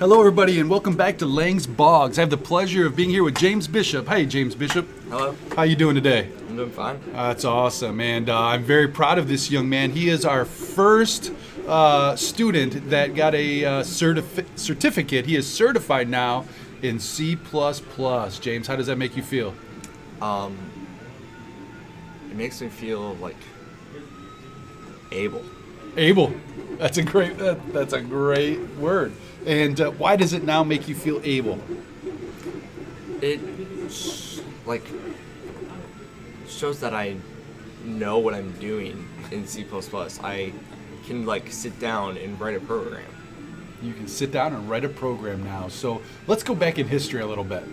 Hello, everybody, and welcome back to Lang's Bogs. I have the pleasure of being here with James Bishop. Hey, James Bishop. Hello. How you doing today? I'm doing fine. Uh, that's awesome, and uh, I'm very proud of this young man. He is our first uh, student that got a uh, certif- certificate. He is certified now in C++. James, how does that make you feel? Um, it makes me feel like able. Able. That's a great. That, that's a great word. And uh, why does it now make you feel able? It like shows that I know what I'm doing in C++. I can like sit down and write a program. You can sit down and write a program now. So let's go back in history a little bit.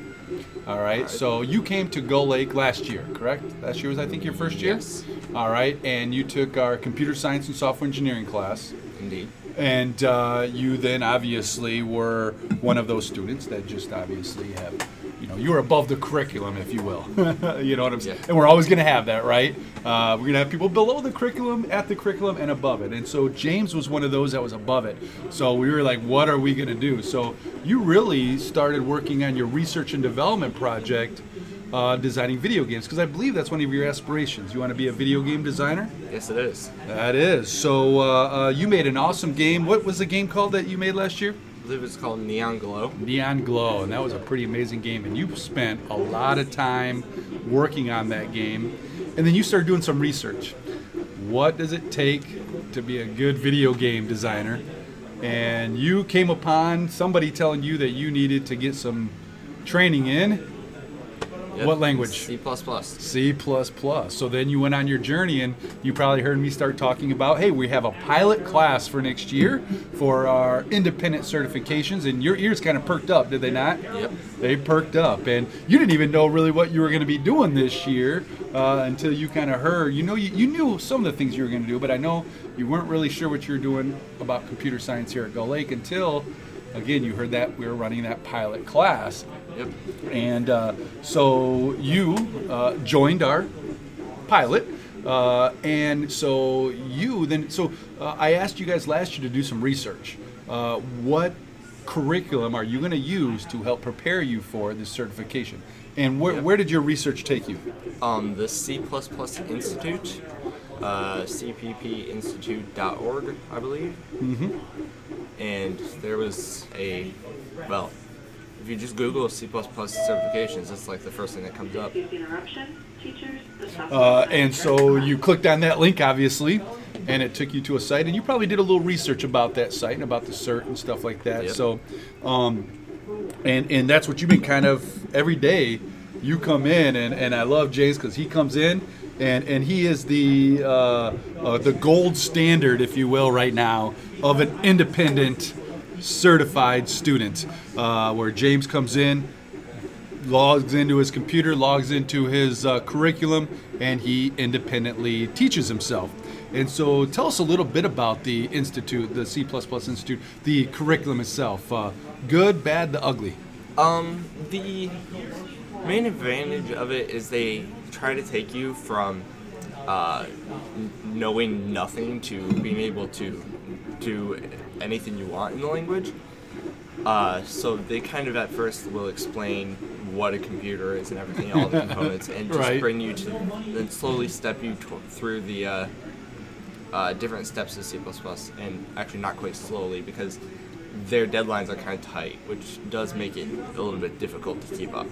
All right. right. So you came to Gull Lake last year, correct? Last year was, I think, your first year. Yes. All right. And you took our computer science and software engineering class. Indeed. And uh, you then obviously were one of those students that just obviously have, you know, you were above the curriculum, if you will. you know what I'm saying? Yeah. And we're always going to have that, right? Uh, we're going to have people below the curriculum, at the curriculum, and above it. And so James was one of those that was above it. So we were like, what are we going to do? So you really started working on your research and development project. Uh, designing video games because I believe that's one of your aspirations. You want to be a video game designer? Yes, it is. That is. So uh, uh, you made an awesome game. What was the game called that you made last year? I believe it's called Neon Glow. Neon Glow, and that was a pretty amazing game. And you spent a lot of time working on that game, and then you started doing some research. What does it take to be a good video game designer? And you came upon somebody telling you that you needed to get some training in Yep. What language? C++. C++. So then you went on your journey and you probably heard me start talking about, hey, we have a pilot class for next year for our independent certifications and your ears kind of perked up, did they not? Yep. They perked up and you didn't even know really what you were going to be doing this year uh, until you kind of heard, you know, you, you knew some of the things you were going to do, but I know you weren't really sure what you were doing about computer science here at Gull Lake until, again, you heard that we were running that pilot class. Yep. And uh, so you uh, joined our pilot. Uh, and so you then, so uh, I asked you guys last year to do some research. Uh, what curriculum are you going to use to help prepare you for this certification? And where, Yep. where did your research take you? Um, the C++ Institute, uh, cppinstitute.org, I believe. Mm-hmm. and there was a well if you just google c++ certifications that's like the first thing that comes up interruption, teachers, the software Uh, and so you clicked on that link, obviously, and it took you to a site, and you probably did a little research about that site and about the cert and stuff like that. Yep. So, um, and and that's what you've been kind of every day. You come in, and, and I love James because he comes in, and and he is the uh, uh, the gold standard, if you will, right now of an independent certified student, uh, where James comes in, logs into his computer, logs into his uh, curriculum, and he independently teaches himself. And so, tell us a little bit about the institute, the C Institute, the curriculum itself. Uh, good, bad, the ugly. um the main advantage of it is they try to take you from uh, knowing nothing to being able to do anything you want in the language uh, so they kind of at first will explain what a computer is and everything, all the components, and just Right. bring you to, then slowly step you to, through the uh, uh, different steps of C++, and actually not quite slowly because their deadlines are kind of tight, which does make it a little bit difficult to keep up.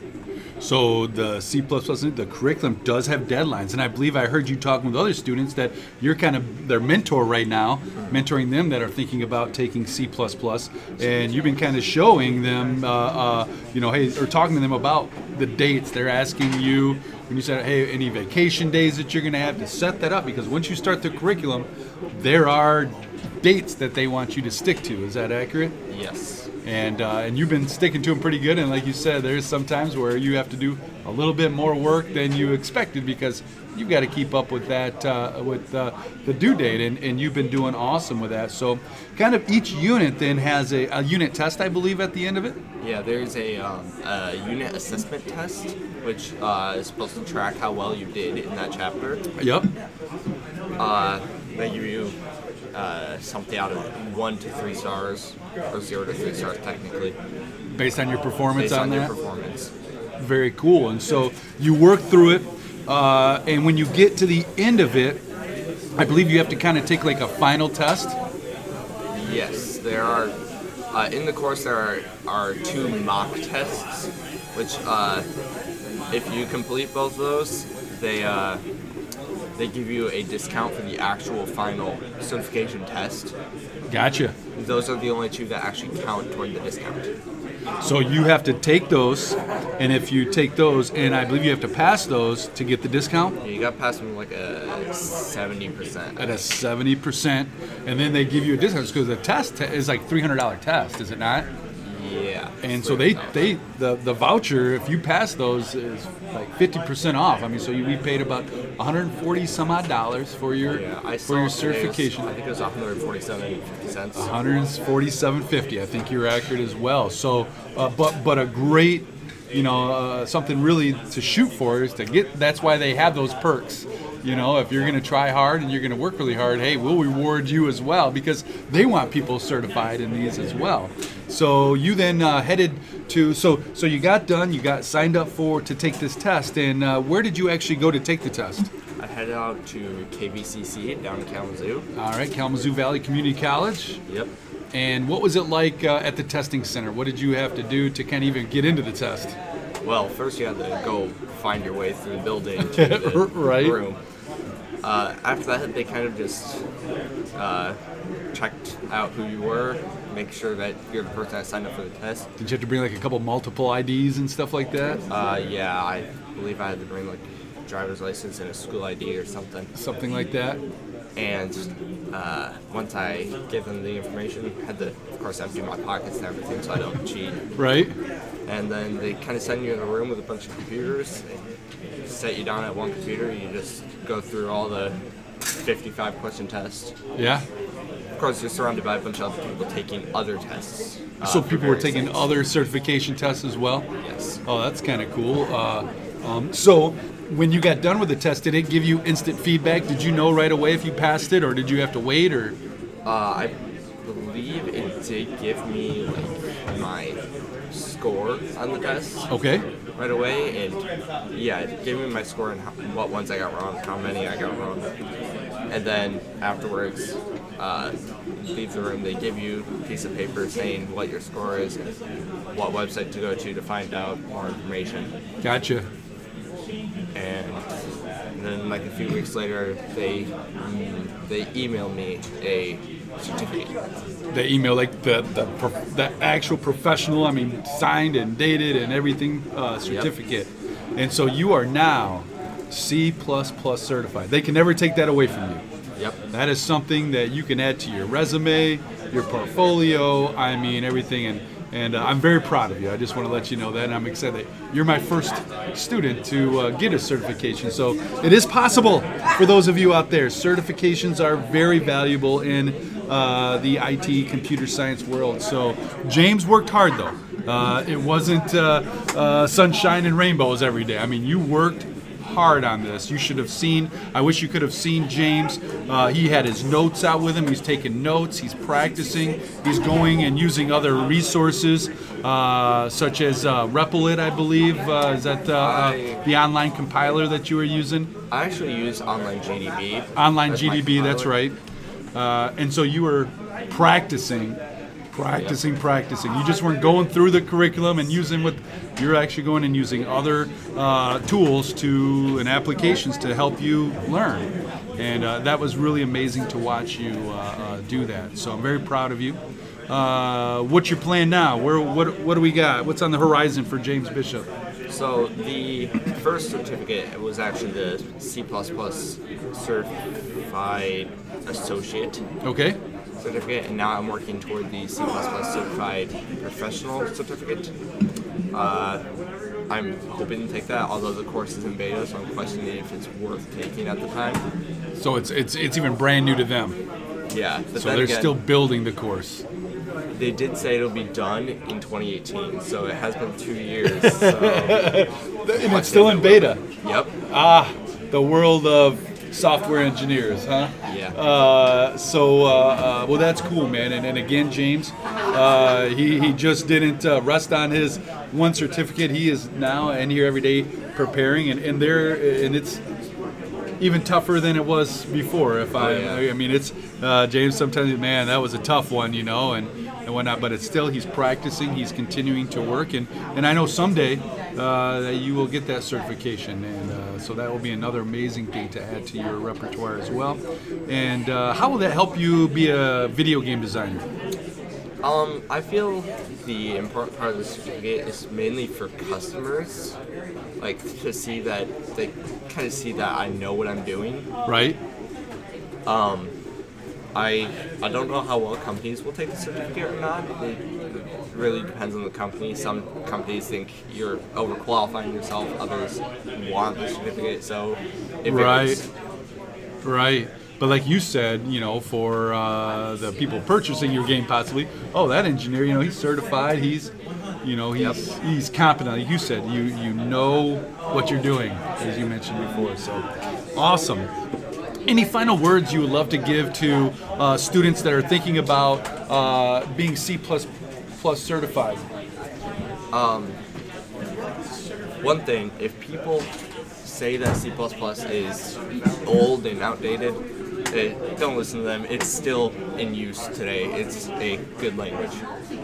So, the C the curriculum does have deadlines. And I believe I heard you talking with other students that you're kind of their mentor right now, mentoring them that are thinking about taking C. And you've been kind of showing them, uh, uh, you know, hey, or talking to them about the dates. They're asking you when you said, hey, any vacation days that you're going to have to set that up because once you start the curriculum, there are dates that they want you to stick to. Is that accurate? Yes. and uh, and you've been sticking to them pretty good. And like you said, there's some times where you have to do a little bit more work than you expected because you've got to keep up with that uh, with uh, the due date, and, and you've been doing awesome with that. So, kind of each unit then has a, a unit test, I believe, at the end of it. Yeah, there's a, um, a unit assessment test, which uh, is supposed to track how well you did in that chapter. Yep. Uh, they you uh, something out of one to three stars, or zero to three stars technically, Based on your performance based on on that? performance. Very cool. And so you work through it, uh, and when you get to the end of it, I believe you have to kind of take like a final test. Yes, there are. Uh, in the course, there are, are two mock tests, which, uh, if you complete both of those, they uh, they give you a discount for the actual final certification test. Gotcha. Those are the only two that actually count toward the discount. So you have to take those, and if you take those, and I believe you have to pass those to get the discount You got past them like a seventy percent. at a 70%, and then they give you a discount because the test is like $300 test, is it not? Yeah. And so they, they the, the voucher, if you pass those, is like 50% off. I mean, so you, we paid about 140 some odd dollars for your Yeah, I for your it was- certification. I think it was 147 cents. 147.50. I think you're accurate as well. So, uh, but but a great, you know, uh, something really to shoot for is to get. That's why they have those perks. You know, if you're going to try hard and you're going to work really hard, hey, we'll reward you as well because they want people certified in these as well. So you then uh, headed to so so you got done, you got signed up for to take this test, and uh, where did you actually go to take the test? I headed out to KVCC down in Kalamazoo. All right, Kalamazoo Valley Community College. Yep. And what was it like uh, at the testing center? What did you have to do to kind of even get into the test? Well, first you had to go find your way through the building to the Right. room. Uh, after that, they kind of just uh, checked out who you were, make sure that you're the person that signed up for the test. Did you have to bring like a couple multiple IDs and stuff like that? Uh, yeah, I believe I had to bring like a driver's license and a school ID or something. Something like that? And uh, once I gave them the information, had to, of course, empty my pockets and everything so I don't cheat. Right? And then they kind of send you in a room with a bunch of computers. They set you down at one computer. You just go through all the 55 question tests. Yeah. Of course, you're surrounded by a bunch of other people taking other tests. uh, So people were taking things. other certification tests as well? Yes. Oh, that's kind of cool. Uh, um, so when you got done with the test, did it give you instant feedback? Did you know right away if you passed it or did you have to wait or? Uh, I believe it did give me like my score on the test Okay. right away, and yeah, it gave me my score and how, what ones I got wrong, how many I got wrong, and then afterwards, uh, leave the room. They give you a piece of paper saying what your score is, and what website to go to to find out more information, Gotcha. And then like a few weeks later, they they email me a certificate. They email, like the the, prof- the actual professional, I mean, signed and dated and everything uh, certificate. And so you are now C plus plus certified. They can never take that away from you. Yep. That is something that you can add to your resume, your portfolio. I mean, everything. And and uh, I'm very proud of you. I just want to let you know that. And I'm excited you're my first student to uh, get a certification. So it is possible for those of you out there. Certifications are very valuable in uh, the IT computer science world. So James worked hard though. Uh, it wasn't uh, uh, sunshine and rainbows every day. I mean, you worked hard on this. You should have seen. I wish you could have seen James. Uh, he had his notes out with him. He's taking notes. He's practicing. He's going and using other resources, uh, such as uh, Replit, I believe. Uh, is that uh, the online compiler that you were using? I actually use online GDB. Online GDB. That's right. Uh, and so you were practicing. Practicing, practicing. You just weren't going through the curriculum and using what you're actually going and using other uh, tools to and applications to help you learn. And uh, that was really amazing to watch you uh, uh, do that. So I'm very proud of you. Uh, what's your plan now? Where, what, what do we got? What's on the horizon for James Bishop? So the first certificate was actually the C++ certified associate Okay. Certificate, and now I'm working toward the C++ certified professional certificate. Uh, I'm hoping to take that, although the course is in beta, so I'm questioning if it's worth taking at the time. So it's it's it's even brand new to them. Yeah, So they're again, still building the course. they did say it'll be done in 2018, so it has been two years. So, And it's still in beta. yep. Ah, the world of software engineers, huh? Yeah. Uh, so, uh, uh, well, that's cool, man. And, and again, James, uh, he, he just didn't uh, rest on his one certificate. He is now in here every day preparing, and, and there, and it's even tougher than it was before. If I, Oh, yeah. I mean, it's uh, James. Sometimes, man, that was a tough one, you know, and and whatnot. But it's still he's practicing. He's continuing to work, and and I know someday uh, that you will get that certification, and uh, so that will be another amazing thing to add to your repertoire as well. And uh, how will that help you be a video game designer? Um, I feel the important part of the certificate is mainly for customers, like to see that they kind of see that I know what I'm doing. Right? I I don't know how well companies will take the certificate or not. It really depends on the company. Some companies think you're overqualifying yourself. Others want the certificate. So if Right. it's Right. But like you said, you know, for uh, the people purchasing your game, possibly, oh, that engineer, you know, he's certified. He's, you know, he's Yep. he's competent. Like you said, you you know what you're doing, as you mentioned before. So, awesome. Any final words you would love to give to uh, students that are thinking about uh, being C plus plus certified? one thing, if people say that C is old and outdated, eh, don't listen to them. It's still in use today. It's a good language.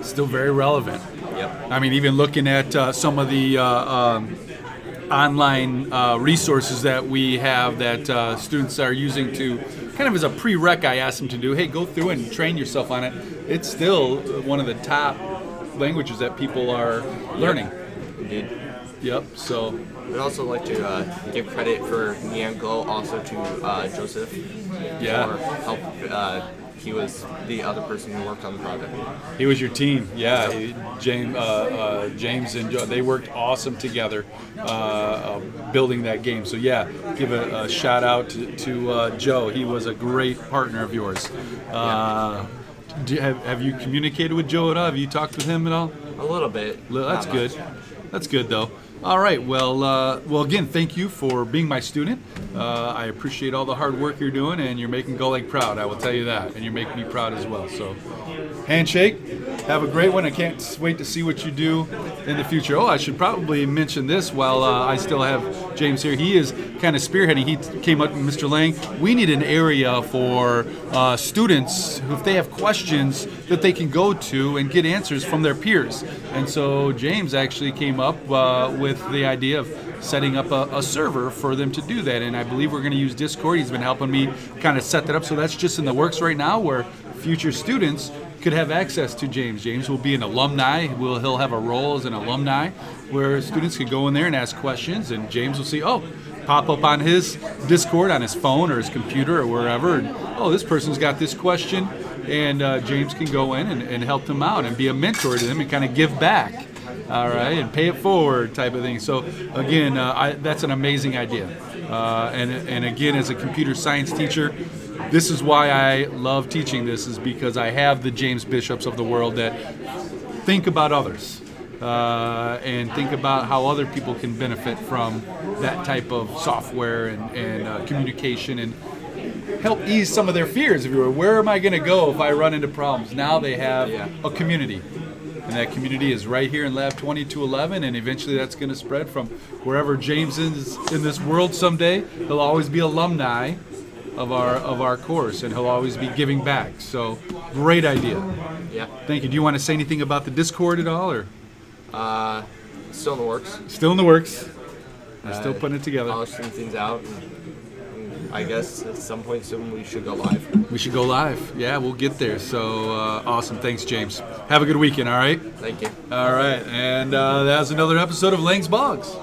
Still very relevant. Yep. I mean, even looking at uh, some of the uh, um, online uh, resources that we have that uh, students are using to kind of as a prereq, I asked him to do, hey, go through and train yourself on it. It's still one of the top languages that people are learning. Indeed. Yep. So, I'd also like to uh, give credit for Neon Glow also to uh, Joseph Yeah. for help. Uh, he was the other person who worked on the project. he was your team. Yeah. he- James, uh, uh, James and Joe, they worked awesome together uh, uh, building that game. So, yeah, give a, a shout out to, to uh, Joe. He was a great partner of yours. Uh, do, have, have you communicated with Joe at all? Have you talked with him at all? A little bit. That's not good. much. That's good, though. All right. Well, uh, well, again, thank you for being my student. Uh, I appreciate all the hard work you're doing, and you're making Lake proud. I will tell you that, and you're making me proud as well. So, handshake. Have a great one. I can't wait to see what you do in the future. Oh, I should probably mention this while uh, I still have James here. He is kind of spearheading. He came up with Mr. Lang. We need an area for uh, students who, if they have questions, that they can go to and get answers from their peers. And so James actually came up uh, with the idea of setting up a, a server for them to do that. And I believe we're going to use Discord. He's been helping me kind of set that up. So that's just in the works right now where future students could have access to James. James will be an alumni. Will he'll have a role as an alumni where students could go in there and ask questions and James will see, oh, pop up on his Discord on his phone or his computer or wherever and oh, this person's got this question and uh, James can go in and, and help them out and be a mentor to them and kind of give back all right, and pay it forward type of thing. So again, uh, I, that's an amazing idea. Uh, and and again, as a computer science teacher, this is why I love teaching this is because I have the James Bishops of the world that think about others uh, and think about how other people can benefit from that type of software and, and uh, communication and help ease some of their fears. If you were, where am I going to go if I run into problems? Now they have Yeah. a community. And that community is right here in Lab 2211, and eventually that's going to spread from wherever James is in this world someday. He'll always be alumni of our of our course, and he'll always be giving back. So, great idea. Yeah. Thank you. Do you want to say anything about the Discord at all, or Uh, still in the works. still in the works? We're still Uh, putting it together. Polishing things out. I guess at some point soon we should go live. We should go live. Yeah, we'll get there. So uh, awesome. Thanks, James. Have a good weekend. All right. Thank you. All right. And uh, that was another episode of Lang's Bogs.